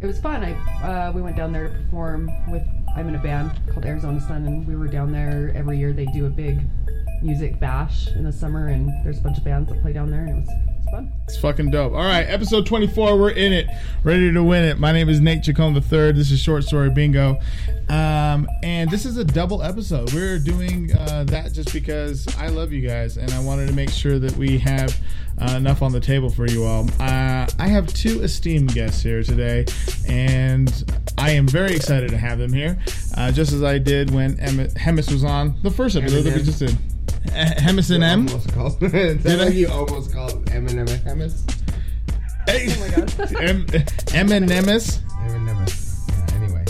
it was fun. I uh, we went down there to perform with. I'm in a band called Arizona Sun, and we were down there every year. They do a big music bash in the summer, and there's a bunch of bands that play down there, and it was, it fun. It's fucking dope. All right, episode 24. We're in it, ready to win it. My name is Nate Chacon III. This is Short Story Bingo. Um, and this is a double episode. We're doing uh, that just because I love you guys and I wanted to make sure that we have uh, enough on the table for you all. Uh, I have two esteemed guests here today, and I am very excited to have them here, uh, just as I did when Hemis was on the first episode that we just did. Hemis and M? Almost called. Did I? You almost called Eminem a Hemis. Hey. M- Eminemus. Eminem. Yeah, anyway.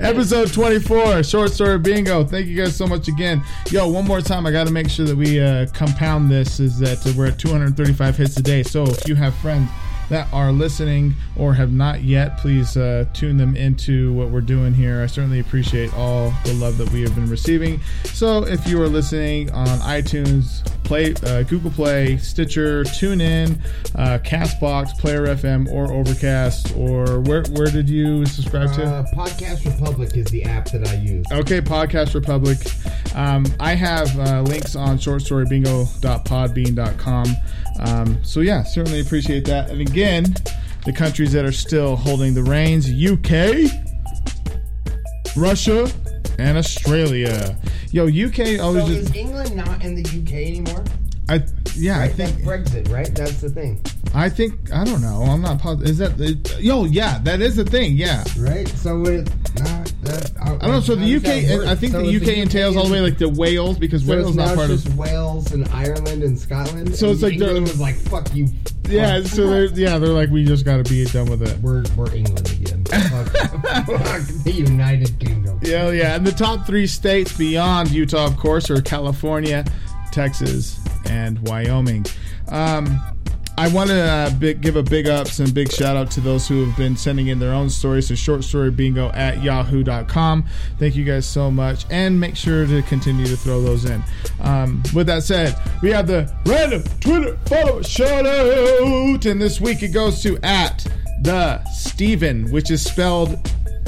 Episode 24, short story bingo. Thank you guys so much again. Yo, one more time, I got to make sure that we uh, compound this is that we're at 235 hits a day. So if you have friends that are listening or have not yet, please uh, tune them into what we're doing here. I certainly appreciate all the love that we have been receiving. So if you are listening on iTunes, Play, uh, Google Play, Stitcher, TuneIn, uh, Castbox, Player FM, or Overcast, or where where did you subscribe to? Uh, Podcast Republic is the app that I use. Okay, Podcast Republic. Um, I have uh, links on shortstorybingo.podbean.com. Um, so, yeah, certainly appreciate that. And again, the countries that are still holding the reins UK, Russia, and Australia. Yo, UK always So just. is England not in the UK anymore? I, yeah, I Right? think. That's Brexit, right? That's the thing, I think. I don't know. I'm not positive. Is that. It, yo, yeah, that is the thing. Yeah. right? So it. Not, that, I, I don't know. So the UK, I think the UK entails all the way like the Wales because so Wales it's not now part just of. Wales and Ireland and Scotland. So and it's like they're- England was like, "Fuck you." Yeah, fuck. so they're yeah, they're like we just got to be done with it. we're we're England again. the United Kingdom. Yeah, yeah. And the top three states beyond Utah, of course, are California, Texas, and Wyoming. Um, I want to uh, give a big ups and big shout out to those who have been sending in their own stories to shortstory.bingo at yahoo.com. Thank you guys so much. And make sure to continue to throw those in. Um, with that said, we have the random Twitter follow shout out. And this week it goes to at the Stephen, which is spelled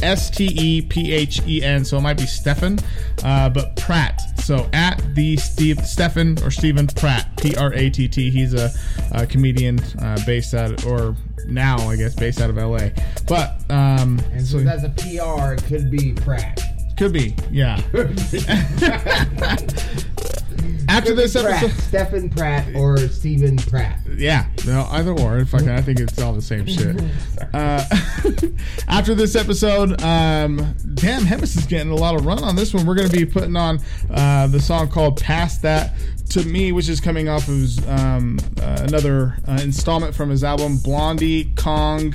S T E P H E N, so it might be Stefan, uh, but Pratt. So at the Steve Stefan or Stephen Pratt, P R A T T. He's a, a comedian uh, based out, or now I guess based out of L A. But um, And so so that's a PR. It could be Pratt. could be, yeah. After this Pratt, episode, Stephen Pratt or Stephen Pratt. Yeah, no, either or. Fucking, I think it's all the same shit. Uh, after this episode, um, damn, Hemis is getting a lot of run on this one. We're going to be putting on uh, the song called "Past That." To me, which is coming off of his, um, uh, another uh, installment from his album Blondie Kong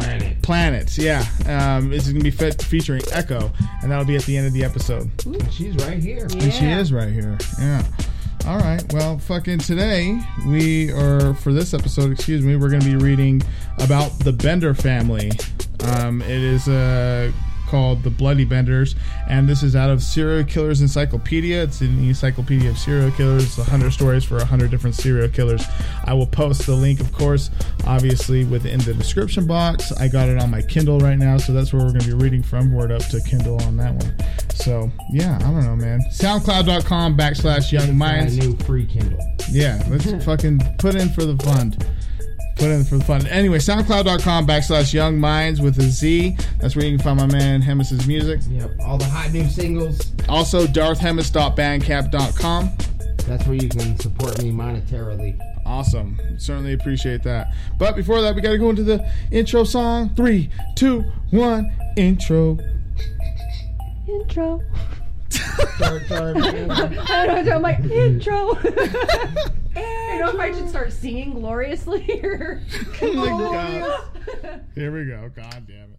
Planet. Planets. Yeah, um, it's going to be fe- featuring Echo, and that'll be at the end of the episode. And she's right here. And she is right here. Yeah. All right. Well, fucking today we are for this episode. Excuse me. We're going to be reading about the Bender family. Um, it is uh, called the Bloody Benders, and this is out of Serial Killers Encyclopedia. It's an encyclopedia of serial killers. 100 stories for 100 different serial killers. I will post the link, of course, obviously within the description box. I got it on my Kindle right now, so that's where we're going to be reading from. Word up to Kindle on that one. So yeah, I don't know, man. SoundCloud.com backslash Young Minds. A new free Kindle. Yeah, let's fucking put in for the fund. Put in for the fun. Anyway, SoundCloud.com backslash Young Minds with a Z. That's where you can find my man Hemis's music. Yep. All the hot new singles. Also, DarthHemis.bandcamp.com. That's where you can support me monetarily. Awesome. Certainly appreciate that. But before that, we got to go into the intro song. Three, two, one, intro. Intro. Start, start, I don't know, I'm like, intro. I know if I should start singing gloriously or. Oh. Here we go. God damn it.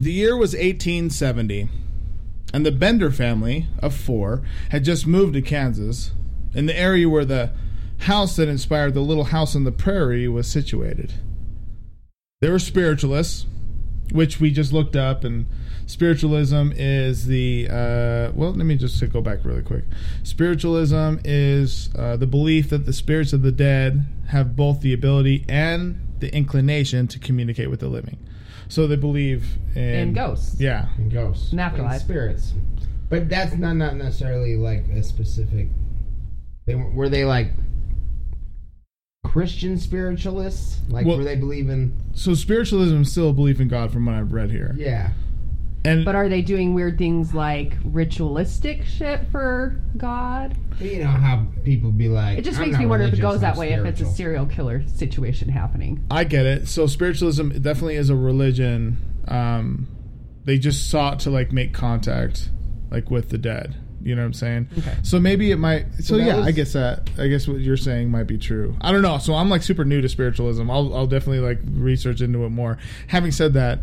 The year was 1870, and the Bender family of four had just moved to Kansas, in the area where the house that inspired the Little House on the Prairie was situated. They were spiritualists, which we just looked up, and spiritualism is the uh, well. Let me just go back really quick. Spiritualism is uh, the belief that the spirits of the dead have both the ability and the inclination to communicate with the living. So they believe in, And ghosts. Yeah, And ghosts. An afterlife. And spirits. But that's not, not necessarily like a specific. They were, were they like Christian spiritualists? Like, Well- were they believe in. So spiritualism is still a belief in God, from what I've read here. Yeah. And But are they doing weird things like ritualistic shit for God? You know how people be like. It just "I'm makes not me wonder if it goes that I'm way if it's a serial killer situation happening. I get it. So spiritualism definitely is a religion. Um, they just sought to like make contact, like with the dead. You know what I'm saying? Okay. So maybe it might. So that yeah, I guess that. I guess what you're saying might be true. I don't know. So I'm like super new to spiritualism. I'll I'll definitely like research into it more. Having said that,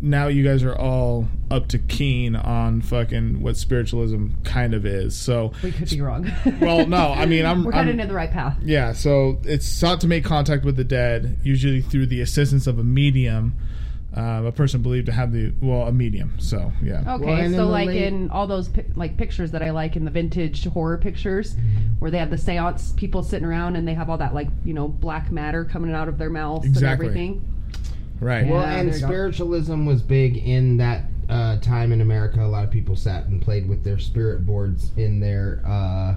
now you guys are all up to keen on fucking what spiritualism kind of is. So We could be wrong. Well, no, I mean, I'm- We're headed in the right path. Yeah, so it's sought to make contact with the dead, usually through the assistance of a medium, uh, a person believed to have the well, a medium. So yeah, Okay, Well, and so like late- in all those pi- like pictures that I like in the vintage horror pictures, Mm-hmm. where they have the seance people sitting around and they have all that like you know black matter coming out of their mouths Exactly. and everything. right. Yeah. Well, and there you go. spiritualism was big in that uh, time in America. A lot of people sat and played with their spirit boards in their uh,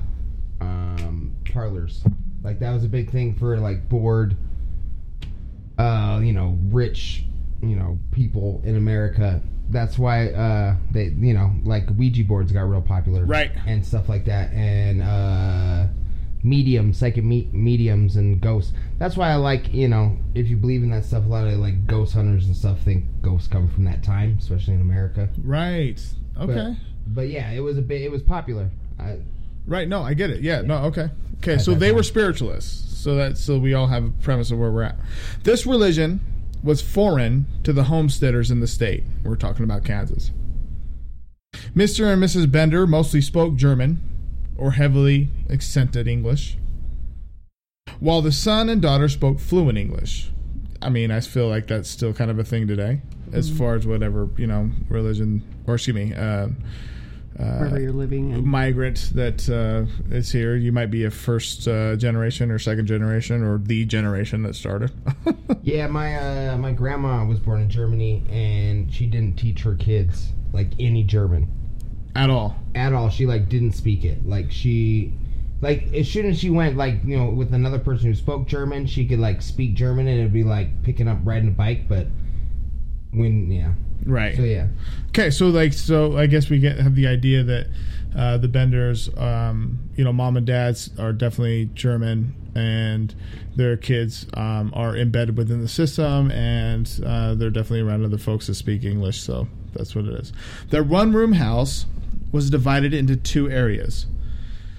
um, parlors. Like that was a big thing for like bored, uh, you know, rich, you know, people in America. That's why uh, they, you know, like Ouija boards got real popular, Right. and stuff like that, and uh, mediums, psychic me- mediums, and ghosts. That's why I like, you know, if you believe in that stuff, a lot of like ghost hunters and stuff think ghosts come from that time, especially in America. right. Okay. But, but yeah, it was a bit, it was popular. I, right. No, I get it. Yeah. No. Okay. Okay. At So they were spiritualists. So that so we all have a premise of where we're at. This religion was foreign to the homesteaders in the state. We're talking about Kansas. Mr. and Mrs. Bender mostly spoke German or heavily accented English, while the son and daughter spoke fluent English. I mean, I feel like that's still kind of a thing today, as far as whatever you know, religion or excuse me, uh, Wherever you're living, and migrant that uh, is here. You might be a first uh, generation or second generation or the generation that started. yeah, my uh, my grandma was born in Germany, and she didn't teach her kids like any German. At all. at all. She like didn't speak it. Like she, like as soon as she went like you know with another person who spoke German, she could like speak German and it'd be like picking up riding a bike. But when yeah, Right. so yeah, Okay, so like, so I guess we get have the idea that uh, the Benders, um, you know, mom and dads are definitely German, and their kids um, are embedded within the system, and uh, they're definitely around other folks that speak English. So that's what it is. Their one-room house was divided into two areas: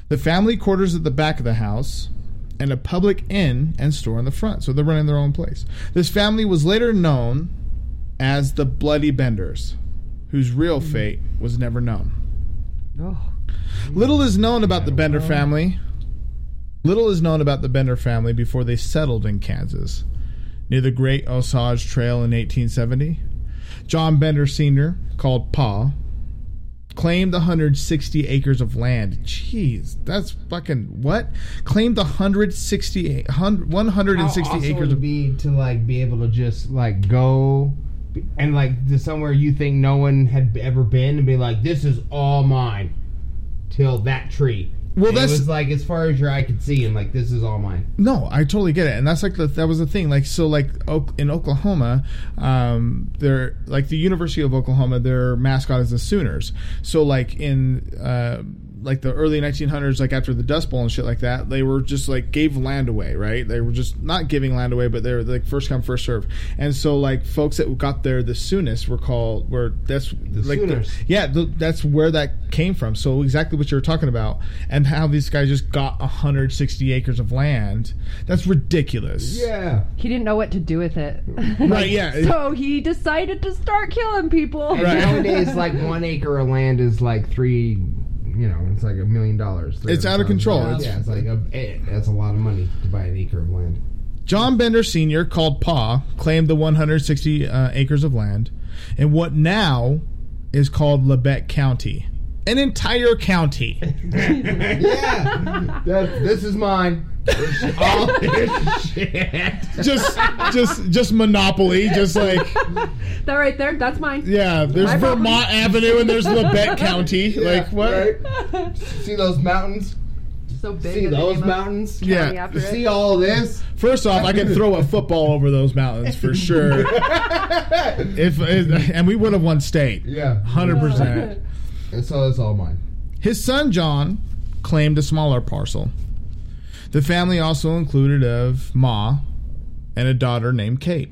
the family quarters at the back of the house. And a public inn and store in the front, so they're running their own place. This family was later known as the Bloody Benders, whose real hmm. fate was never known. oh, Little is known about the Bender family. Little is known about the Bender family before they settled in Kansas, near the Great Osage Trail in 1870. John Bender Sr., called Pa, claimed 160 acres of land. Jeez, that's fucking what? Claimed 160 100 160 How awesome acres would it of be to like be able to just like go and like to somewhere you think no one had ever been and be like, this is all mine till that tree. Well, And that's it was like as far as your eye could see, and like this is all mine. No, I totally get it, and that's like the, that was the thing. Like so, like in Oklahoma, um, they're like the University of Oklahoma. Their mascot is the Sooners. So like in uh, like the early 1900s, like after the Dust Bowl and shit like that, they were just like gave land away, right? They were just not giving land away, but they were like first come first serve. And so like folks that got there the soonest were called were that's like the- Sooners. yeah, th- that's where that came from. So exactly what you were talking about, and how these guys just got 160 acres of land. That's ridiculous. Yeah. He didn't know what to do with it. Right. Yeah. so he decided to start killing people. And Right. nowadays, like one acre of land is like three. You know, it's like a million dollars. It's out of control. It's- yeah, it's like a, eh, that's a lot of money to buy an acre of land. John Bender Sr., called Pa, claimed the 160 uh, acres of land in what now is called Labette County, an entire county. yeah, that, this is mine. It's all this shit. just, just, just monopoly. Just like, That right there, that's mine. yeah. There's My property. Vermont Avenue and there's Labette County. like what? right? See those mountains? So big. See those mountains? Yeah. after it. See all this? First off, I can throw a football over those mountains for sure. if, if and we would have won state, Yeah, hundred percent. And so uh, it's all mine. His son John claimed a smaller parcel. The family also included of Ma and a daughter named Kate.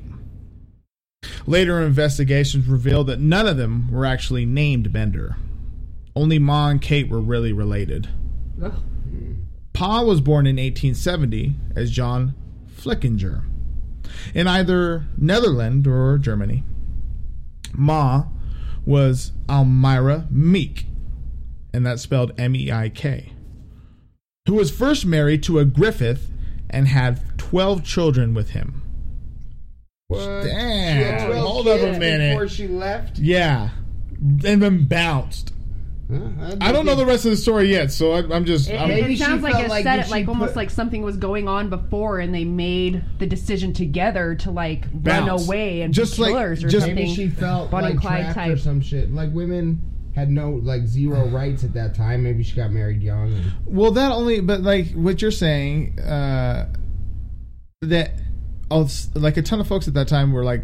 Later investigations revealed that none of them were actually named Bender. Only Ma and Kate were really related. Pa was born in 1870 as John Flickinger in either Netherlands or Germany. Ma was Almira Meik, and that's spelled M E I K, who was first married to a Griffith and had 12 children with him. What? Damn. She had 12 Hold up a minute. Before she left? Yeah. And then bounced. Huh? I don't know the rest of the story yet, so I, I'm just. It, I'm, Maybe it sounds she like felt it like said it like she almost put- like something was going on before, and they made the decision together to like run away and Just be like- or just- something. Maybe she felt Bonnie and like Clyde trapped type. or some shit. Like women had no like zero rights at that time. Maybe she got married young. And, Well, that only, but like what you're saying, uh, that oh, like a ton of folks at that time were like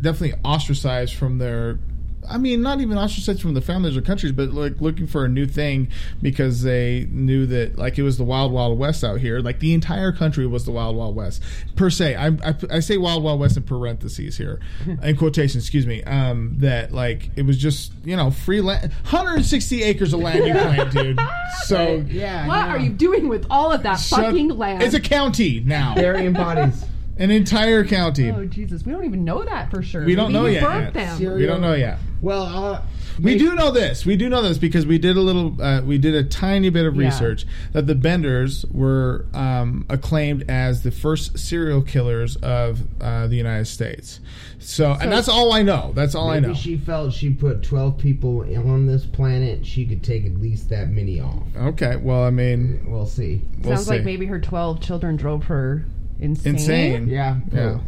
definitely ostracized from their. I mean, not even ostracized from the families or countries, but like looking for a new thing because they knew that like it was the wild wild west out here. Like the entire country was the wild wild west per se. I I, I say wild wild west in parentheses here, in quotation. Excuse me. Um, that like it was just you know free land, 160 acres of land you claimed, dude. So yeah. what are you doing with all of that Shut- fucking land? It's a county now. Burying bodies. An entire county. oh Jesus, we don't even know that for sure. we don't Maybe know he yet. burnt yet. them. We don't know yet. Well, uh, We do know this. We do know this because we did a little. Uh, we did a tiny bit of Yeah. research that the Benders were um, acclaimed as the first serial killers of uh, the United States. So, and that's all I know. That's all I Maybe know. she felt she put twelve people on this planet. She could take at least that many off. okay. Well, I mean, We'll see. we'll Sounds like maybe her twelve children drove her insane. insane. Yeah. Yeah.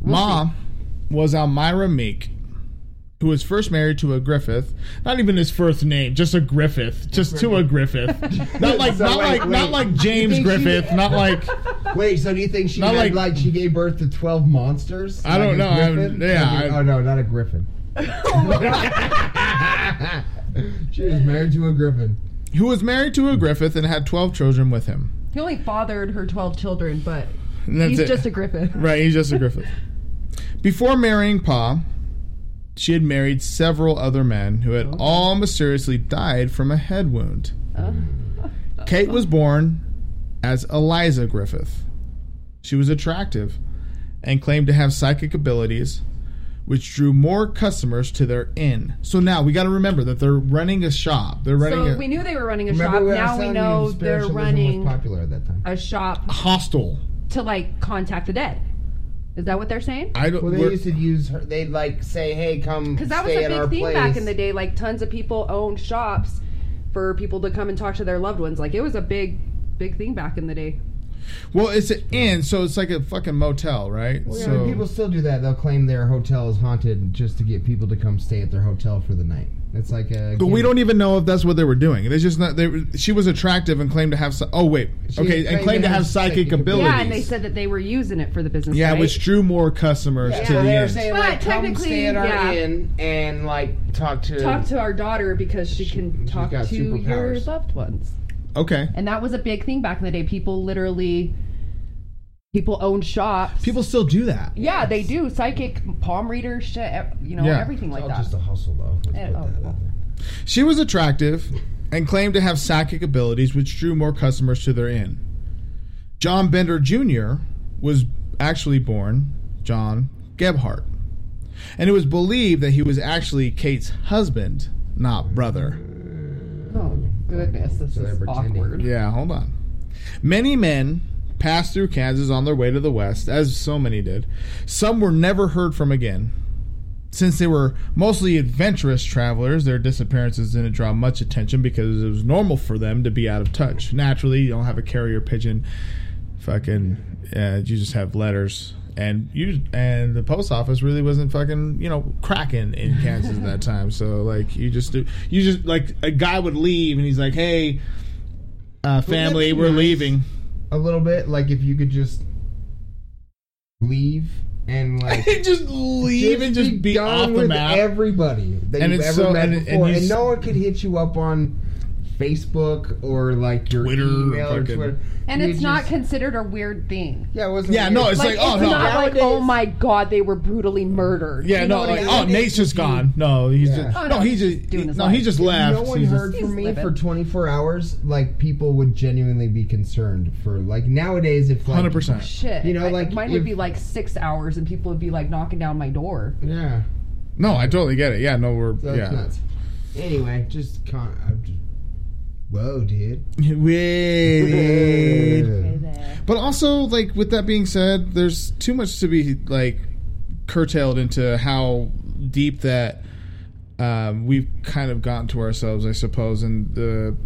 Ma was Almira Meik, who was first married to a Griffith. Not even his first name, just a Griffith, just to a Griffith. Not like, So not wait, like, wait. not like James You think she- Griffith. Not like. Wait, so do you think she Not had like- like, she gave birth to twelve monsters? I don't know, I'm- griffin? yeah, Like a- I- oh no, not a griffin. she was married to a griffin. Who was married to a Griffith and had twelve children with him. He only fathered her twelve children, but And that's he's it. just a Griffith. Right, he's just a Griffith. Before marrying Pa, she had married several other men who had all mysteriously died from a head wound. Uh. Kate was born as Eliza Griffith. She was attractive and claimed to have psychic abilities, which drew more customers to their inn. So now we got to remember that they're running a shop. They're running So a we knew they were running a shop. when I was Now we know they're running was popular at that time. a shop hostel. To like contact the dead. Is that what they're saying? I don't. Well, they used to use her. They'd like say, "Hey, come Because that was a big thing place." back in the day. Like tons of people owned shops for people to come and talk to their loved ones. Like it was a big, big thing back in the day. Well, it's an inn, so it's like a fucking motel, right? Well, yeah, so people still do that. They'll claim their hotel is haunted just to get people to come stay at their hotel for the night. It's like a. But we don't even know if that's what they were doing. It's just not. They, were- she was attractive and claimed to have. psy- Oh wait, She okay, and claimed to have psychic abilities. Yeah, and they said that they were using it for the business. Yeah, right? which drew more customers Yeah, to the they were inn. saying But like, come technically, stay at our yeah. inn and like talk to. talk to our daughter because she, She- can she's talk got to your superpowers. loved ones. Okay, And that was a big thing back in the day. People literally, people own shops. people still do that. yeah, they do psychic palm reader shit. You know, Yeah. everything It's like all that. just a hustle though. Let's Eh, put oh, that well. there. She was attractive and claimed to have psychic abilities, which drew more customers to their inn. John Bender Jr. was actually born John Gebhardt, and it was believed that he was actually Kate's husband, not brother. oh goodness, this So they're is pretending. awkward. Yeah, hold on. Many men passed through Kansas on their way to the west, as so many did. Some were never heard from again. Since they were mostly adventurous travelers, their disappearances didn't draw much attention because it was normal for them to be out of touch. Naturally, you don't have a carrier pigeon. Fucking, uh, you just have letters, and you and the post office really wasn't fucking you know cracking in Kansas at that time. So like you just do, you just like a guy would leave, and he's like, hey, uh, family, we're nice. leaving. A little bit, like if you could just leave and like just leave and just be, done off the with map. everybody that And you've ever so- met and- and before, and, s- no one could hit you up on Facebook or like your Twitter email or fucking- Twitter. And You it's not just- considered a weird thing. yeah, it wasn't. Yeah, weird. no, it's Like, like, oh, it's no. not like, oh Nowadays- oh my god, they were brutally murdered. yeah, You no, know what I like, mean? oh, Nate's just gone. No, he's Yeah. just Oh, no, no, he he's just just doing his no, he life. just If left. no one He's just- heard He's from me living. for 24 hours, like people would genuinely be concerned for like nowadays if like Hundred percent. Shit. You know, I- like, mine if- would be like six hours, and people would be like knocking down my door. Yeah, No, I totally get it. Yeah, no, we're that's yeah. nuts. Anyway, just con- I'm just whoa, dude. Wait. there. But also, like with that being said, there's too much to be like curtailed into how deep that um, we've kind of gotten to ourselves, I suppose, in the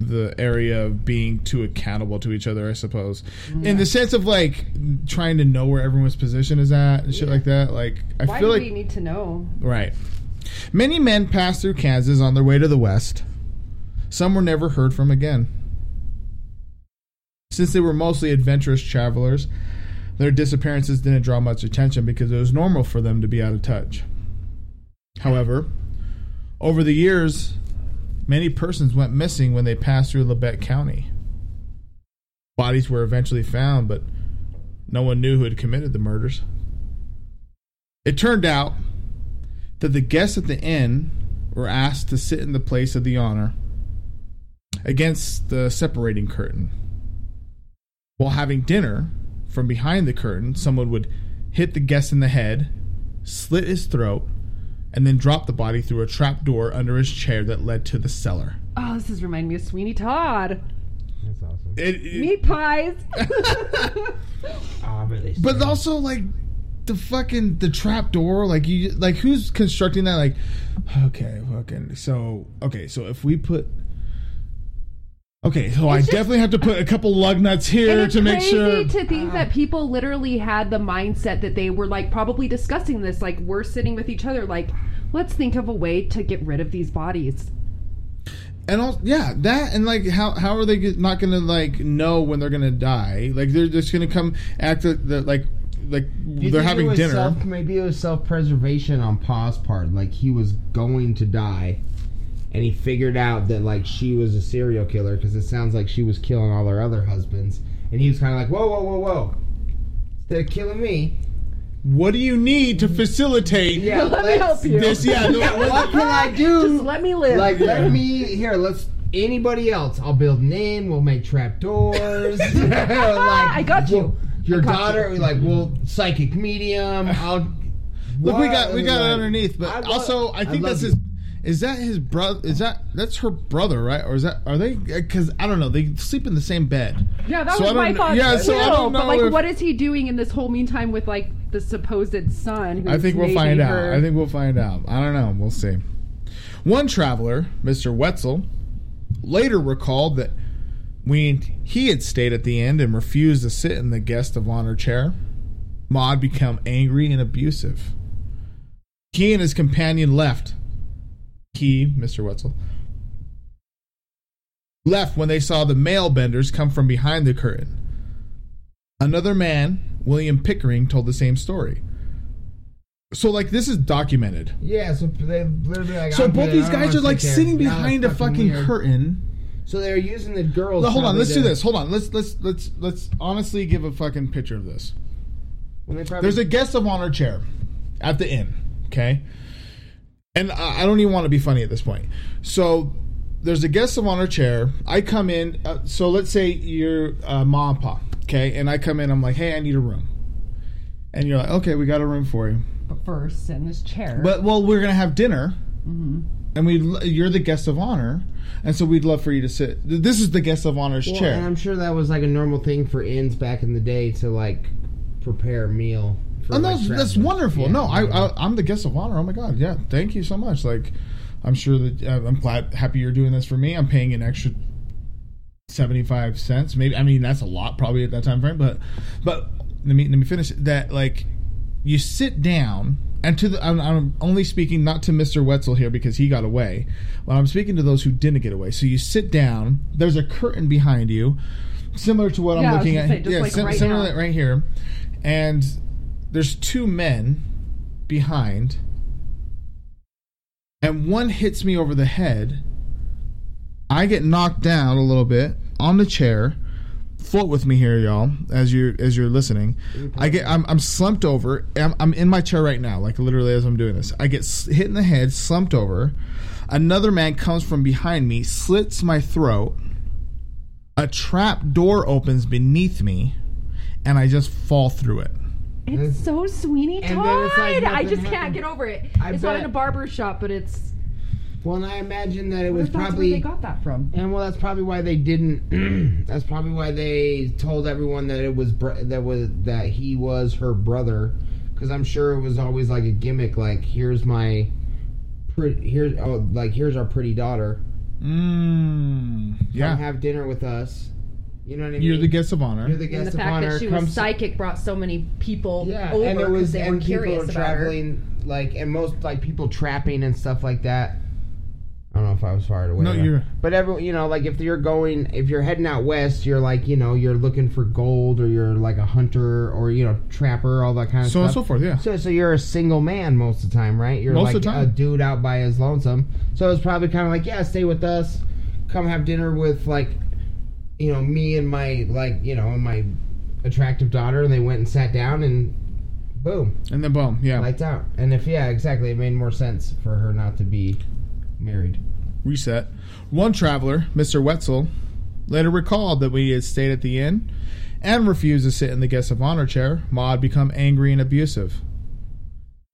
the area of being too accountable to each other, I suppose, in the sense of like trying to know where everyone's position is at and shit like that. Like I Why feel do like we need to know? Right. Many men pass through Kansas on their way to the west. Some were never heard from again. Since they were mostly adventurous travelers, their disappearances didn't draw much attention because it was normal for them to be out of touch. However, over the years, many persons went missing when they passed through Labette County. Bodies were eventually found, but no one knew who had committed the murders. It turned out that the guests at the inn were asked to sit in the place of the honor against the separating curtain. While having dinner, from behind the curtain, someone would hit the guest in the head, slit his throat, and then drop the body through a trap door under his chair that led to the cellar. Oh, this is reminding me of Sweeney Todd. That's awesome. It- it- Meat pies. Ah, but, but also like the fucking the trap door like you like who's constructing that like okay fucking so okay so if we put okay so i just- definitely have to put a couple lug nuts here And it's to make crazy sure to think that people literally had the mindset that they were like probably discussing this. Like we're sitting with each other, like let's think of a way to get rid of these bodies. and also yeah that and like how how are they not gonna like know when they're gonna die like they're just gonna come act the, the, like like they're think it having was dinner Self, maybe it was self-preservation on Pa's part. Like he was going to die, and he figured out that like she was a serial killer because it sounds like she was killing all her other husbands, and he was kind of like, whoa, whoa, whoa, whoa. Instead of killing me, what do you need to facilitate yeah, Let me help you. this yeah, no, Yeah, what can I do? Just let me live. Like, let me here. Let's anybody else. I'll build an inn. We'll make trap doors. like, I got you. we'll- Your got daughter, you. like, well, psychic medium. I'll. Look, we got we got it Like, underneath, but I lo- also I think love that's you. his. Is that his brother? Is that that's her brother, right? Or is that are they? Because I don't know. They sleep in the same bed. Yeah, that So was my thought. yeah, too. so I don't But know like, if- what is he doing in this whole meantime with like the supposed son? I think we'll find out. I think we'll find out. I don't know. We'll see. One traveler, Mr. Wetzel, later recalled that When he had stayed at the end and refused to sit in the guest of honor chair, Maud became angry and abusive. He and his companion left. He, Mr. Wetzel, left when they saw the male benders come from behind the curtain. Another man, William Pickering, told the same story. So, like, this is documented. Yeah, so they literally like. So both these guys are like there. sitting behind a fucking weird. curtain. So they're using the girls. No, hold on, let's do this. Hold on, let's let's let's let's honestly give a fucking picture of this. Well, probably- There's a guest of honor chair at the inn, okay? And I I don't even want to be funny at this point. So there's a guest of honor chair. I come in. Uh, so let's say you're uh, mom and pop, okay? And I come in. I'm like, hey, I need a room. And you're like, okay, we got a room for you. But first, sit in this chair. But well, we're gonna have dinner, Mm-hmm. and we you're the guest of honor, and so we'd love for you to sit. This is the guest of honor's Well, chair. and I'm sure that was like a normal thing for inns back in the day to like prepare a meal. For, And that's, that's wonderful. Yeah, no, I, yeah. I I'm the guest of honor. Oh my god, yeah, thank you so much. Like, I'm sure that uh, I'm glad, happy you're doing this for me. I'm paying an extra seventy five cents. Maybe I mean that's a lot probably at that time frame, but but let me let me finish that. Like, you sit down. And to the, I'm, I'm only speaking not to Mr. Wetzel here because he got away. Well, I'm speaking to those who didn't get away. So you sit down. There's a curtain behind you, similar to what Yeah, I I'm looking at. say, just yeah, like sim- right similar now. to right here, and there's two men behind, and one hits me over the head. I get knocked down a little bit on the chair. Float with me here, y'all, as you're as you're listening. I get I'm, I'm slumped over. I'm, I'm in my chair right now, like literally as I'm doing this. I get hit in the head, slumped over. Another man comes from behind me, slits my throat. A trap door opens beneath me, and I just fall through it. It's so Sweeney Todd. like I nothing just can't get over it. I it's not bet- in a barber shop, but it's. Well, and I imagine that it was that's probably. where they got that from? And well, that's probably why they didn't. that's probably why they told everyone that it was that was that he was her brother, because I'm sure it was always like a gimmick. Like here's my, pretty here's oh like here's our pretty daughter. Mmm. Come Yeah. have dinner with us. You know what I mean? You're the guest of honor. You're the guest And the of fact honor. that she Come was psychic brought so many people Yeah, over and it because was they were and people curious were about her. traveling like and most like people trapping and stuff like that. I don't know if I was far away. No, you're- But every you know, like if you're going, if you're heading out west, you're like you know you're looking for gold, or you're like a hunter, or you know trapper, all that kind of stuff. so and so forth. Yeah. So, so you're a single man most of the time, right? You're Most like of the time. a dude out by his lonesome. So it's probably kind of like, yeah, stay with us, come have dinner with like, you know, me and my like, you know, my attractive daughter, and they went and sat down, and boom, And then boom. Yeah. lights out. And if yeah, exactly, it made more sense for her not to be married. Reset. One traveler, Mr. Wetzel, later recalled that we had stayed at the inn and refused to sit in the guest of honor chair, Maud become angry and abusive.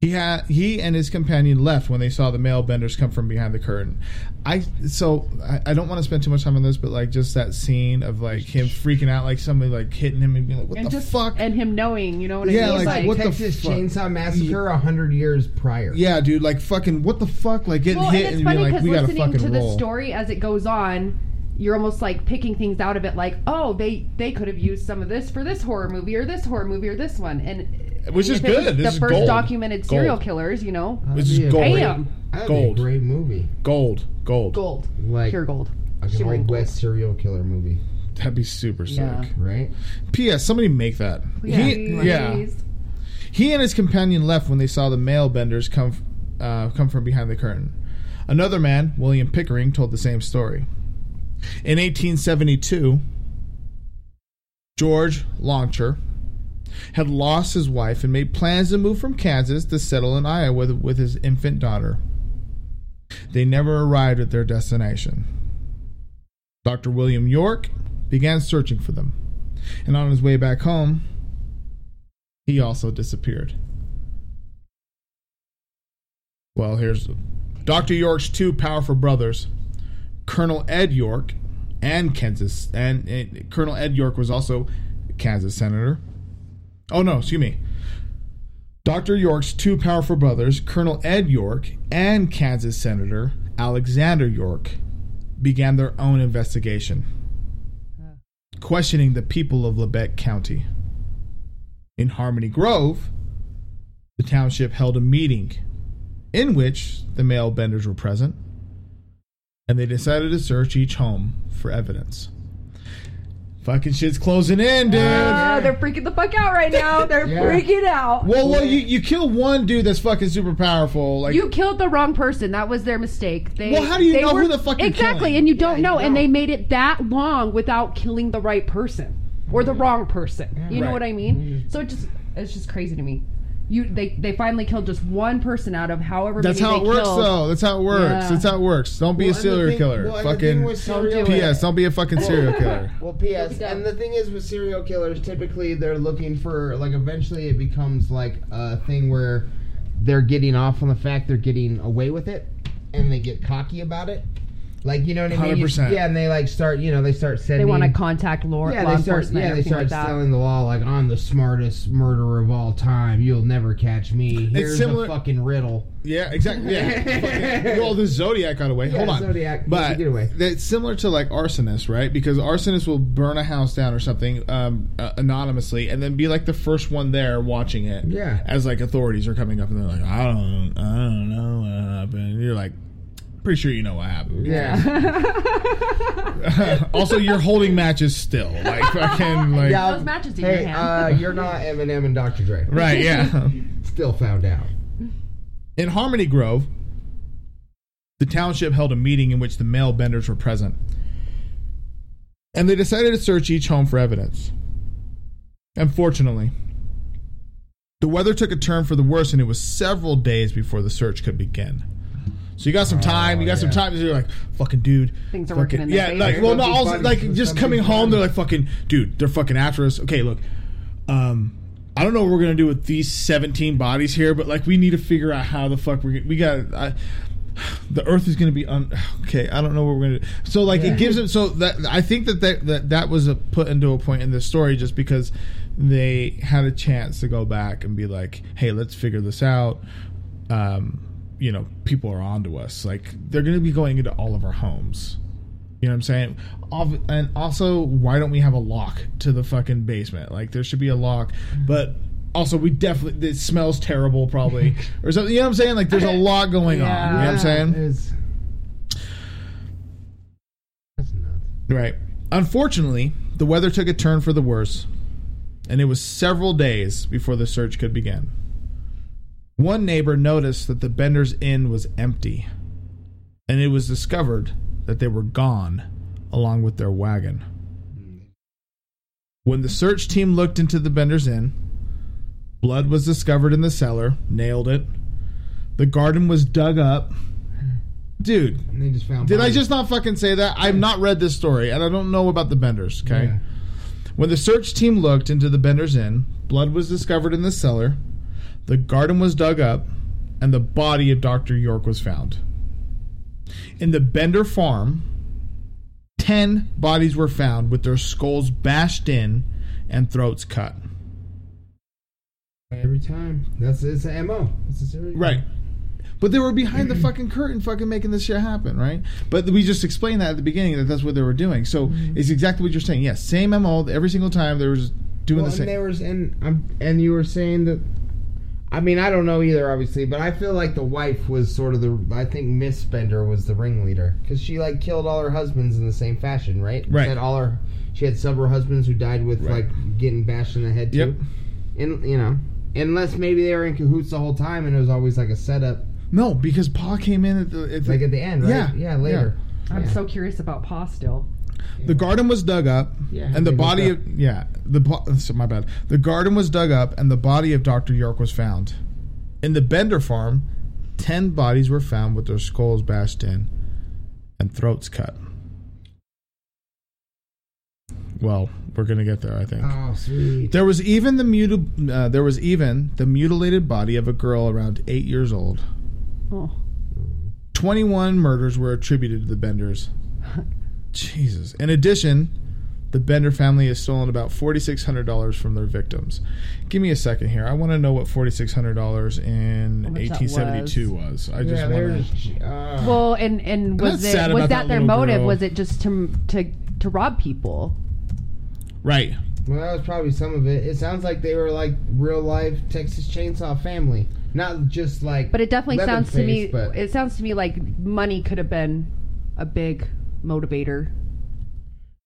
He had he and his companion left when they saw the male benders come from behind the curtain. I so I, I don't want to spend too much time on this, but like just that scene of like him freaking out, like somebody like hitting him and being like, "What and the just fuck?" and him knowing, you know what Yeah, I mean? like, Like what the Texas fuck? Chainsaw Massacre a hundred years prior. yeah, dude, like fucking what the fuck? Like getting well, hit and it's and funny being like, "We gotta fucking to the roll." story as it goes on, you're almost like picking things out of it, like, oh, they they could have used some of this for this horror movie or this horror movie or this one, and Which is if it was good. This the is first gold. documented serial Gold. killers, you know, That'd Which is be gold. great- Bam. That'd Gold. be a great movie. Gold, gold. gold, Like pure gold, like an shimmering old gold. west serial killer movie, That'd be super sick. Yeah. right? P.S. Somebody make that. He, Please, yeah. He and his companion left when they saw the male benders come uh, come from behind the curtain. Another man, William Pickering, told the same story. In 1872, George Longcor had lost his wife and made plans to move from Kansas to settle in Iowa with, with his infant daughter. They never arrived at their destination. Dr. William York began searching for them, and on his way back home, he also disappeared. Well, here's Dr. York's two powerful brothers, Colonel Ed York and Kansas, and, and Colonel Ed York was also Kansas senator. Oh no, excuse me. Dr. York's two powerful brothers, Colonel Ed York and Kansas Senator Alexander York, began their own investigation. questioning the people of Labette County. In Harmony Grove, the township held a meeting in which the male benders were present, and they decided to search each home for evidence. Fucking shit's closing in, dude. Ah, they're freaking the fuck out right now. They're Yeah. freaking out. well, well, you, you kill one dude that's fucking super powerful. Like, You killed the wrong person. That was their mistake. They, Well, how do you they know who the fuck exactly? killing? And you don't you know. And don't. they made it that long without killing the right person or the wrong person. You know what I mean? So it just it's just crazy to me. You they they finally killed just one person out of however many that's many how it works, killed. though. That's how it works. Yeah. That's how it works. Don't be Well, a serial thing- killer. well, and the thing fucking serial Don't do it. P.S. Don't be a fucking serial killer. Well, P.S. And the thing is with serial killers, typically they're looking for like eventually it becomes like a thing where they're getting off on the fact they're getting away with it, and they get cocky about it. Like you know what I mean? You- 100%. Yeah, and they like start you know they start sending. They want to contact law, yeah, law they start. enforcement. Yeah, they start like selling the law like I'm the smartest murderer of all time. You'll never catch me. Here's similar- a fucking riddle. Yeah, exactly. Yeah. Fucking- well, the Zodiac got away. Yeah, Hold on. Zodiac, But get away. it's similar to like arsonists, right? Because arsonists will burn a house down or something um, uh, anonymously, and then be like the first one there watching it. Yeah. As like authorities are coming up and they're like, I don't, I don't know what happened. And you're like, pretty sure you know what happened. Yeah. also, you're holding matches still, like fucking like. Yeah. Those matches in hey, your hand. uh, you're not Eminem and Dr. Dre. Right. Yeah. Still found out. In Harmony Grove, the township held a meeting in which the male benders were present. And they decided to search each home for evidence. Unfortunately, the weather took a turn for the worse, and it was several days before the search could begin. So you got some time. You got some time. You're like, fucking dude. Things are fucking- working in their Yeah, favor. like, well, no, Something's also, fun- like something's just coming home, fun. they're like, fucking, dude, they're fucking after us. Okay, look, um, I don't know what we're gonna do with these 17 bodies here, but like, we need to figure out how the fuck we're gonna, we got. I, the Earth is going to be un. Okay, I don't know what we're going to. do. So like, Yeah. it gives it. So that I think that that that, that was a, put into a point in this story just because they had a chance to go back and be like, hey, let's figure this out. Um, you know, people are onto us. Like they're going to be going into all of our homes. You know what I'm saying? And also, why don't we have a lock to the fucking basement? Like there should be a lock, but. Also, we definitely it smells terrible, probably, or something. You know what I'm saying? Like, there's a lot going on. You know what I'm saying? It's, that's nuts. Right. Unfortunately, the weather took a turn for the worse, and it was several days before the search could begin. One neighbor noticed that the Bender's Inn was empty, and it was discovered that they were gone along with their wagon. When the search team looked into the Bender's Inn, blood was discovered in the cellar, nailed it. The garden was dug up. Dude, And they just found. did I just not fucking say that? I've not read this story, and I don't know about the Benders. Okay. Yeah. When the search team looked into the Benders Inn, blood was discovered in the cellar, the garden was dug up, and the body of Dr. York was found. In the Bender farm, 10 bodies were found with their skulls bashed in and throats cut. Every time. That's it's a mo. It's a. Right. But they were behind the fucking curtain fucking making this shit happen, right? But we just explained that at the beginning that that's what they were doing. So it's exactly what you're saying. Yes, same MO every single time they were just doing Well, the and same. there was and um, and you were saying that. I mean, I don't know either, obviously, but I feel like the wife was sort of the. I think Miss Bender was the ringleader because she like killed all her husbands in the same fashion, right? Right. She had all her. She had several husbands who died with Right. like getting bashed in the head too. Yep. too. And you know, unless maybe they were in cahoots the whole time and it was always like a setup, No, because Pa came in at the, at the like at the end, right? Yeah, yeah, later. I'm Yeah. so curious about Pa still. The garden was dug up, Yeah, and the body of yeah the bo- so my bad. The garden was dug up, and the body of Doctor York was found. In the Bender farm, ten bodies were found with their skulls bashed in and throats cut. Well, we're gonna get there, I think. Oh, sweet. There was even the muti- uh, there was even the mutilated body of a girl around eight years old. Oh. Twenty-one murders were attributed to the Benders. Jesus. In addition, the Bender family has stolen about forty-six hundred dollars from their victims. Give me a second here. I want to know what forty-six hundred dollars in How much that eighteen seventy-two was. I just yeah, want to. Uh, well, and and was it was about that, that their motive? girl. Was it just to to to rob people? Right. Well, that was probably some of it. It sounds like they were like real life Texas Chainsaw family, not just like. But it definitely sounds to me. But It sounds to me like money could have been a big motivator.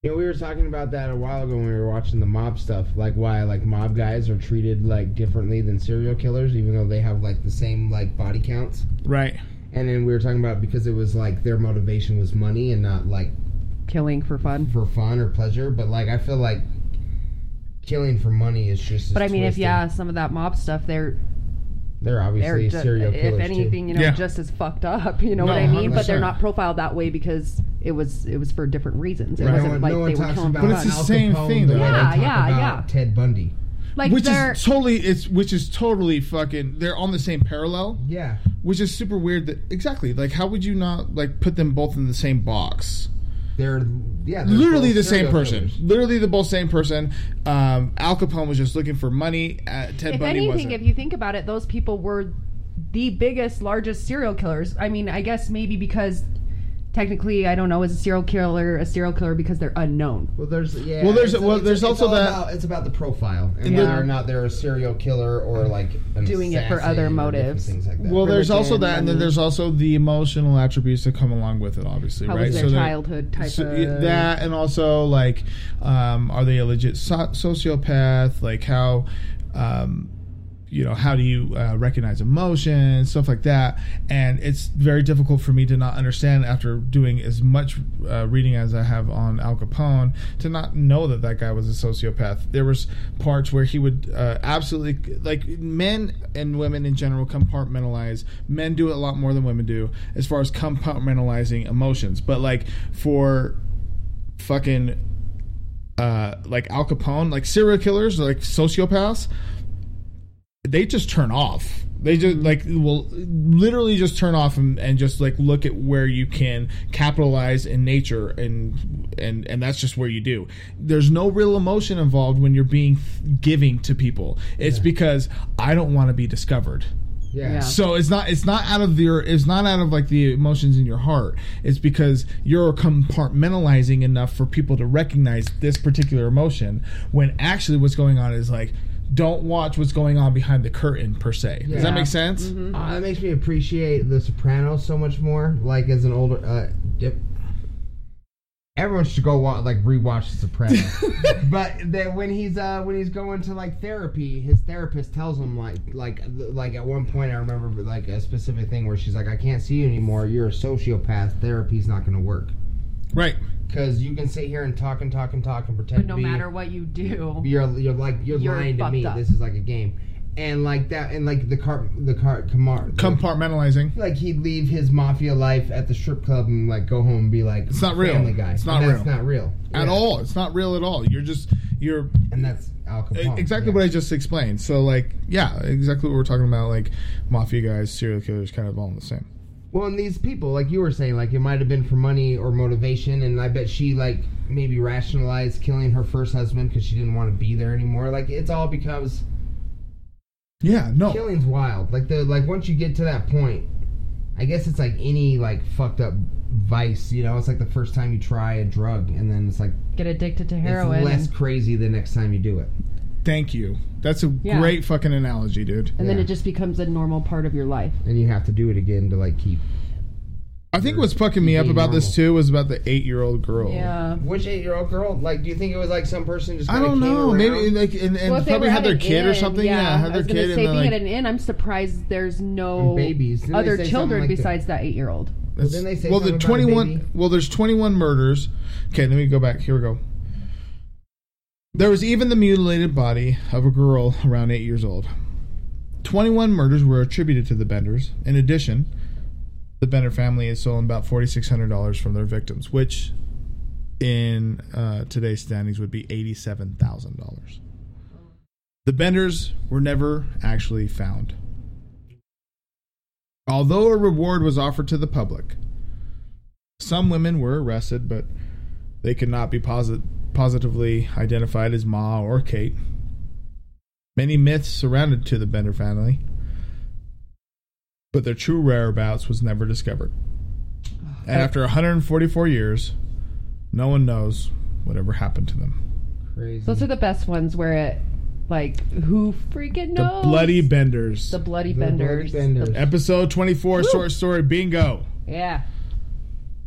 you know, we were talking about that a while ago when we were watching the mob stuff. Like why like mob guys are treated like differently than serial killers, even though they have like the same like body counts. Right. And then we were talking about because it was like their motivation was money and not like Killing for fun. for fun or pleasure. But like I feel like killing for money is just. as But I mean, if yeah, some of that mob stuff, they're they're they're obviously ju- serial killers if anything, you know, Yeah. just as fucked up. You know No, what I mean? But they're not profiled that way because it was it was for different reasons. It Right. wasn't no one, like no one they were talks killing about for But it's the Al same Capone thing, the though. way they Yeah, talk yeah, about yeah. Ted Bundy. like which is totally it's which is totally fucking they're on the same parallel Yeah. which is super weird that exactly like how would you not like put them both in the same box They're yeah, they're literally the same person killers. literally the both same person um al capone was just looking for money uh, ted if bundy anything, wasn't if you think about it, those people were the biggest, largest serial killers. I mean, I guess maybe because technically, I don't know, is a serial killer a serial killer because they're unknown? Well, there's yeah. Well, there's- it's- well, it's- there's it's also all that- about- it's about the profile and Yeah. whether or not they're a serial killer or like an Doing it for other motives. things like that. well there's also that and then there's also the emotional attributes that come along with it obviously How right was their that- childhood type so, of that and also like um, are they a legit so- sociopath like how um, you know how do you uh, recognize emotion stuff like that. And it's very difficult for me to not understand after doing as much uh, reading as i have on al capone to not know that that guy was a sociopath. There was parts where he would uh, absolutely like men and women in general compartmentalize. Men do it a lot more than women do as far as compartmentalizing emotions. But like for fucking uh like Al Capone, like serial killers, like sociopaths, they just turn off. They just like will literally just turn off and, and just like look at where you can capitalize in nature and and and that's just where you do. There's no real emotion involved when you're being giving to people. It's because I don't want to be discovered. yeah. Yeah. So it's not it's not out of your it's not out of like the emotions in your heart. It's because you're compartmentalizing enough for people to recognize this particular emotion when actually what's going on is like don't watch what's going on behind the curtain per se. Does that make sense? Uh, that makes me appreciate The Sopranos so much more. Like as an older, uh, dip. everyone should go watch, like rewatch The Sopranos. but then when he's uh when he's going to like therapy, his therapist tells him like like like at one point I remember like a specific thing where she's like, I can't see you anymore. You're a sociopath. Therapy's not going to work Right. Because you can sit here and talk and talk and talk and pretend But no to be matter what you do, you're you're like you're, You're lying to me. up. This is like a game. And like that, and like the car, the car, Kamar, Compartmentalizing. like he'd leave his mafia life at the strip club and like go home and be like, It's not real. Family Guy. It's not And that's real. not real At Yeah. all. It's not real at all. You're just you're And that's Al Capone. exactly yeah. what I just explained. So like, yeah, exactly what we're talking about. Like mafia guys, serial killers, kind of all in the same. Well, and these people, like you were saying, like it might have been for money or motivation, and I bet she like maybe rationalized killing her first husband because she didn't want to be there anymore. Like it's all because Yeah, no, killing's wild. Like the like once you get to that point, I guess it's like any like fucked up vice. You know, it's like the first time you try a drug, and then it's like get addicted to heroin. it's less crazy the next time you do it. Thank you. That's a Yeah. great fucking analogy, dude. and then Yeah. it just becomes a normal part of your life. And you have to do it again to like keep. I think what's fucking me up Being about this too was about the eight-year-old girl. Yeah. Which eight-year-old girl? Like, do you think it was like some person just? I kinda don't came know. around? Maybe like and, and Well, if they probably were had their at an kid or inn, something. Yeah, had I their was gonna kid say, and being then at an inn, I'm surprised there's no And babies. Didn't they other say something children like that? besides that eight year old. Well, didn't they say well, the something about a twenty-one. baby? Well, there's twenty-one murders. Okay, let me go back. Here we go. There was even the mutilated body of a girl around eight years old. 21 murders were attributed to the Benders. In addition, the Bender family has stolen about $4,600 from their victims, which in uh, today's standings would be $87,000. The Benders were never actually found. Although a reward was offered to the public, some women were arrested, but they could not be posit- positively identified as Ma or Kate. Many myths surrounded to the Bender family, but their true whereabouts was never discovered. And after 144 years, no one knows whatever happened to them. crazy. Those are the best ones where it, like, who freaking knows? The knows? Bloody Benders. The bloody The Bloody benders. Benders. Episode 24, short story bingo. Yeah.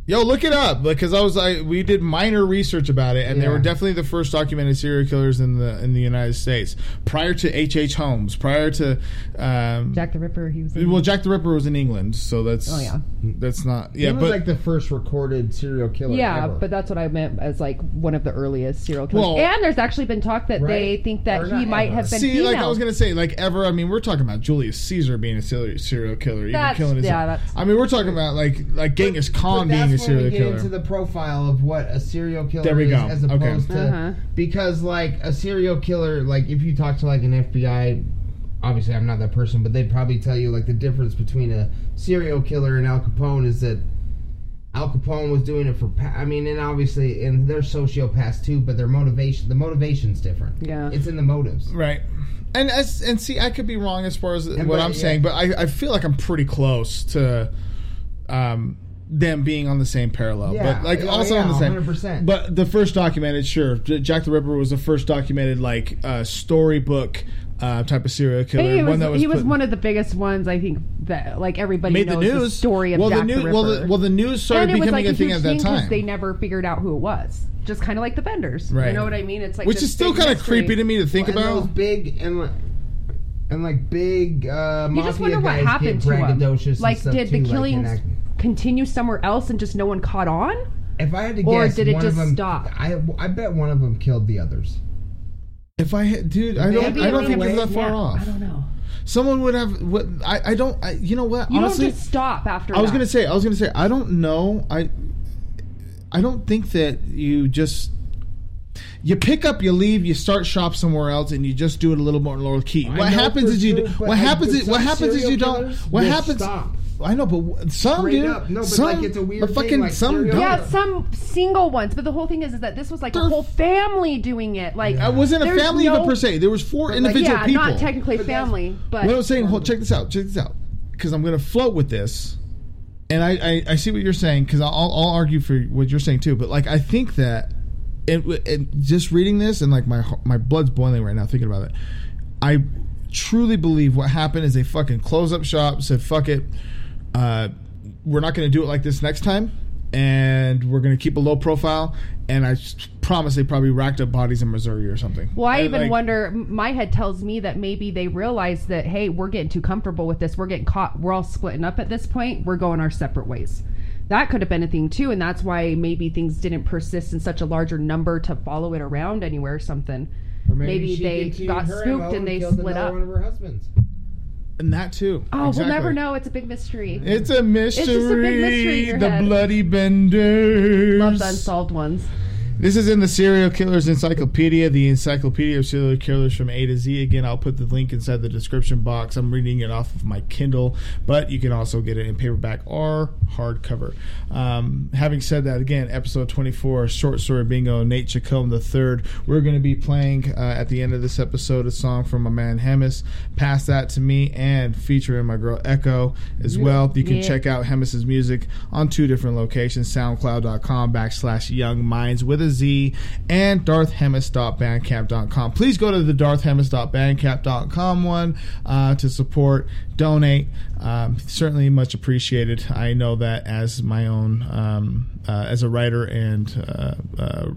Yo, look it up because I was like, we did minor research about it, and they were definitely the first documented serial killers in the in the United States prior to H. H. Holmes, prior to um, Jack the Ripper. He was. In Well, Jack the Ripper was in England, so that's Oh, yeah. that's not he yeah, was but like the first recorded serial killer. Yeah, ever. but that's what I meant as like one of the earliest serial killers. Well- and there's actually been talk that they think that Or he might ever. have been see, female. like I was gonna say, like ever. I mean, we're talking about Julius Caesar being a serial serial killer, even That's- killing his. yeah, that's- I mean, we're talking about like like Genghis Khan But being a that's when serial we get killer. into the profile of what a serial killer There we is go. as Okay. opposed to Uh-huh. because like a serial killer like if you talk to like an FBI obviously I'm not that person but they'd probably tell you like the difference between a serial killer and Al Capone is that Al Capone was doing it for pa- I mean and obviously and they're sociopaths too but their motivation the motivation's different Yeah. it's in the motives Right. And as and see, I could be wrong as far as what but, I'm yeah. saying, but I, I feel like I'm pretty close to um, them being on the same parallel. Yeah. But like Oh, also yeah, on the same. 100%. But the first documented, sure, Jack the Ripper was the first documented like uh, storybook uh, type of serial killer. But he was, one that was he was put- one of the biggest ones. I think that like everybody made the knows the, news. story of well, Jack the news, the Ripper. well, the, well, the news started and becoming like a thing at that thing 'cause time. They never figured out who it was. Just kind of like the Benders. Right. You know what I mean? It's like Which is still kind of creepy to me to think and those about. big and like and like big uh You just wonder what happened to him. Like, did the too, like, killings in act- continue somewhere else and just no one caught on? If I had to Or guess, did it one just them, stop? I I bet one of them killed the others. If I had, dude, I don't, Maybe I don't think away. you're that far Yeah, off. I don't know. Someone would have. What I, I don't. I, you know what? You Honestly, don't just stop after. I was that. gonna say. I was gonna say. I don't know. I. I don't think that you just. You pick up, you leave, you start shop somewhere else, and you just do it a little more in lower key. I What happens for is you. sure, what happens is what happens is you don't. What happens? stop. I know, but some Straight do. up. No, but, some, like, it's a weird but thing, fucking like, some don't. Yeah, some single ones, but the whole thing is, is that this was like They're- a whole family doing it. Like It wasn't a family no, even per se. There was four But, like, individual Yeah, people. not technically But family, but What I was saying, hold, check this out, check this out, because I'm going to float with this, and I, I, I see what you're saying, because I'll, I'll argue for what you're saying too. But like, I think that, it, it, just reading this and like my my blood's boiling right now thinking about it. I truly believe what happened is they fucking closed up shop, said fuck it, uh, we're not going to do it like this next time. And we're going to keep a low profile, and I promise they probably racked up bodies in Missouri or something. Well, I And, even like, wonder. My head tells me that maybe they realized that hey, we're getting too comfortable with this. We're getting caught. We're all splitting up at this point. We're going our separate ways. That could have been a thing too, and that's why maybe things didn't persist in such a larger number to follow it around anywhere or something. Or Maybe she they got her spooked MO and they split up. One of her husbands. And that too. Oh, Exactly. we'll never know. It's a big mystery. It's a mystery. It's just a big mystery in your the head. bloody benders. Love the unsolved ones. This is in the Serial Killers Encyclopedia, the Encyclopedia of Serial Killers from A to Z. Again, I'll put the link inside the description box. I'm reading it off of my Kindle, but you can also get it in paperback or hardcover. Um, having said that, again, episode 24, Short Story Bingo, Nate Chacombe III. We're going to be playing uh, at the end of this episode a song from my man Hemis. Pass that to me and featuring my girl Echo as well. You can Yeah. check out Hemis's music on two different locations soundcloud.com backslash young minds with a Z and darthhemis.bandcamp.com. Please go to the darthhemis.bandcamp.com one uh, to support, donate. Um, certainly much appreciated. I know that as my own, um, uh, as a writer and uh, uh,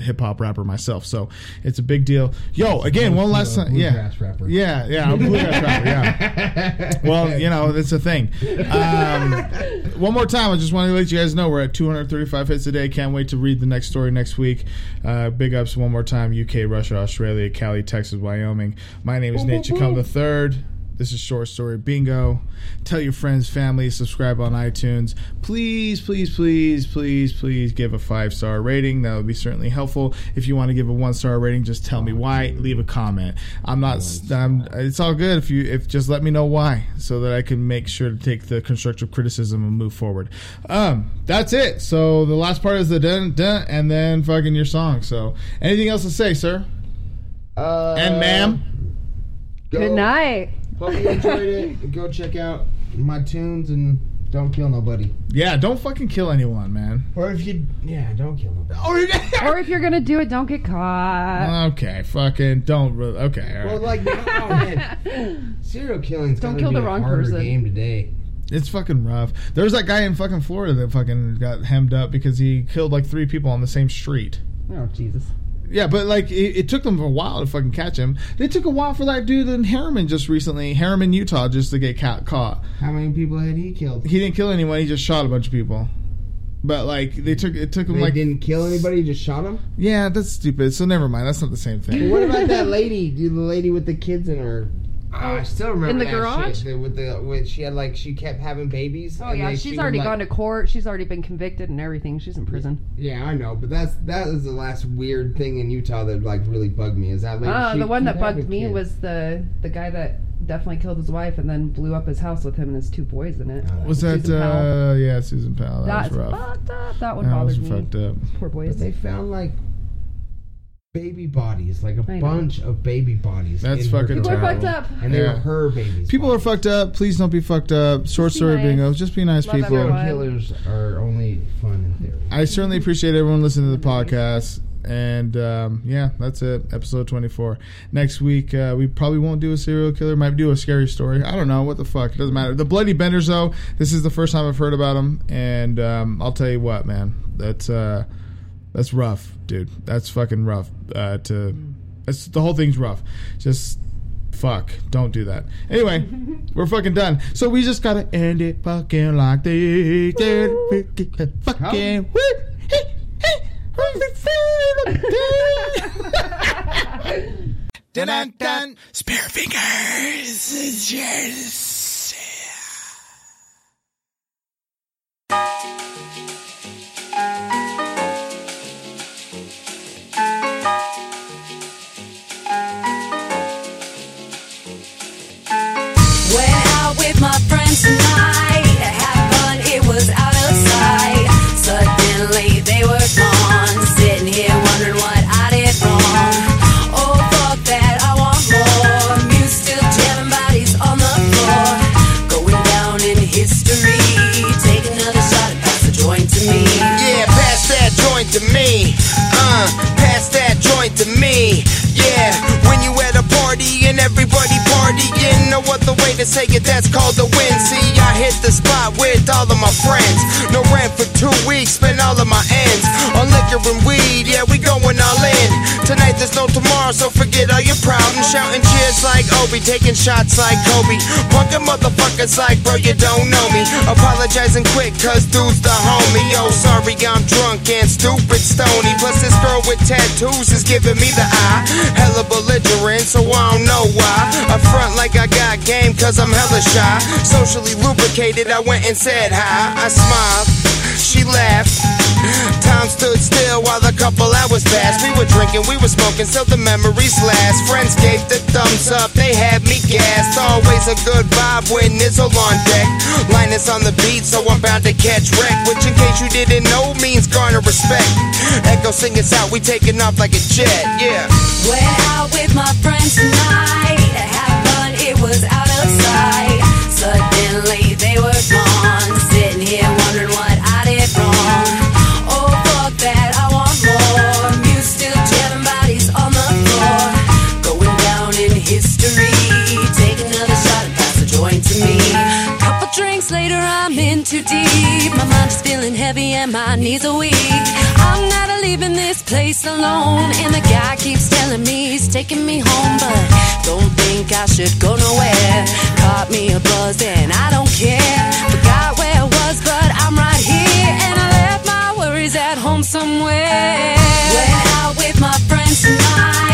hip hop rapper myself. So it's a big deal. Yo, again, one last time. Yeah. Rapper. Yeah, yeah, I'm a bluegrass rapper, yeah. Well, you know, that's a thing. Um, one more time, I just want to let you guys know we're at 235 hits a day. Can't wait to read the next story next week. Uh, big ups one more time UK, Russia, Australia, Cali, Texas, Wyoming. My name is Nate Chacombe the third. This is Short Story Bingo. Tell your friends, family, subscribe on iTunes. Please, please, please, please, please give a five star rating. That would be certainly helpful. If you want to give a one star rating, just tell me why. Leave a comment. I'm not. I'm, it's all good if you if just let me know why, so that I can make sure to take the constructive criticism and move forward. Um, that's it. So the last part is the dun dun, and then fucking your song. So anything else to say, sir Uh, and ma'am? go- Good night. Hope you enjoyed it. Go check out my tunes and Don't kill nobody. Yeah, don't fucking kill anyone, man. Or if you, yeah, don't kill nobody. Oh, or if you're gonna do it, don't get caught. Okay, fucking don't. Really, okay, all Well, like now, oh, man, serial killing's Don't kill be the a wrong harder person. game today. It's fucking rough. There's that guy in fucking Florida that fucking got hemmed up because he killed like three people on the same street. Oh Jesus! Yeah, but like it, it took them a while to fucking catch him. They took a while for that dude in Herriman just recently, Herriman, Utah, just to get ca- caught. How many people had he killed? He didn't kill anyone. He just shot a bunch of people. But like they took it took him They like didn't kill anybody, just shot him. yeah, that's stupid. So never mind. That's not the same thing. What about that lady? Dude, the lady with the kids in her. Oh, I still remember In the that garage? shit, with the with she had like she kept having babies. Oh and yeah, she's she already like- gone to court. She's already been convicted and everything. She's in prison. Yeah, I know, but that's that is the last weird thing in Utah that like really bugged me. Is that lady? Uh, she the one that bugged me was the the guy that definitely killed his wife and then blew up his house with him and his two boys in it. Uh, Was that Susan Powell. uh yeah, Susan Powell. That That's was rough. fucked up. That one That was bothered me. fucked up. Poor boys. But they found like baby bodies, like a I know. bunch of baby bodies. That's in her fucking People are fucked up. and they Yeah. were her babies. People are fucked up. Please don't be fucked up. Short be story nice. bingo. Just be nice Love people. everyone. killers are only fun in theory. I certainly appreciate everyone listening to the podcast. And um, yeah, that's it. Episode 24. Next week, uh, we probably won't do a serial killer. Might do a scary story. I don't know. What the fuck? It doesn't matter. The Bloody Benders, though, this is the first time I've heard about them. And um, I'll tell you what, man. That's uh, that's rough, dude. That's fucking rough. Uh, to that's, The whole thing's rough. Just fuck. Don't do that. Anyway, we're fucking done. So we just gotta end it fucking like this. Fucking. Dun dun dun. Spare fingers. Yes. With my friends tonight. Say it, that's called the win. See, I hit the spot with all of my friends. No rent for two weeks, spend all of my ends liquor and weed. Yeah, we going all in. Tonight there's no tomorrow, so forget all your proud and shouting cheers like Obi, taking shots like Kobe. Punkin' motherfuckers like, bro, you don't know me. Apologizing quick, cause dude's the homie. Yo, sorry, I'm drunk and stupid stony. Plus, this girl with tattoos is giving me the eye. Hella belligerent, so I don't know why. I front like I got game, cause I'm hella shy. Socially lubricated, I went and said hi. I smiled, she laughed. Time stood still while a couple hours passed. We were drinking, we were smoking, so the memories last. Friends gave the thumbs up, they had me gassed. Always a good vibe when Nizzle on deck. Linus on the beat, so I'm bound to catch wreck. Which, in case you didn't know, means garner respect. Echo sing us out, we taking off like a jet, yeah. Went out with my friends tonight. And my knees are weak. I'm not leaving this place alone. And the guy keeps telling me he's taking me home, but don't think I should go nowhere. Caught me a buzz and I don't care. Forgot where I was, but I'm right here. And I left my worries at home somewhere. Went out with my friends tonight.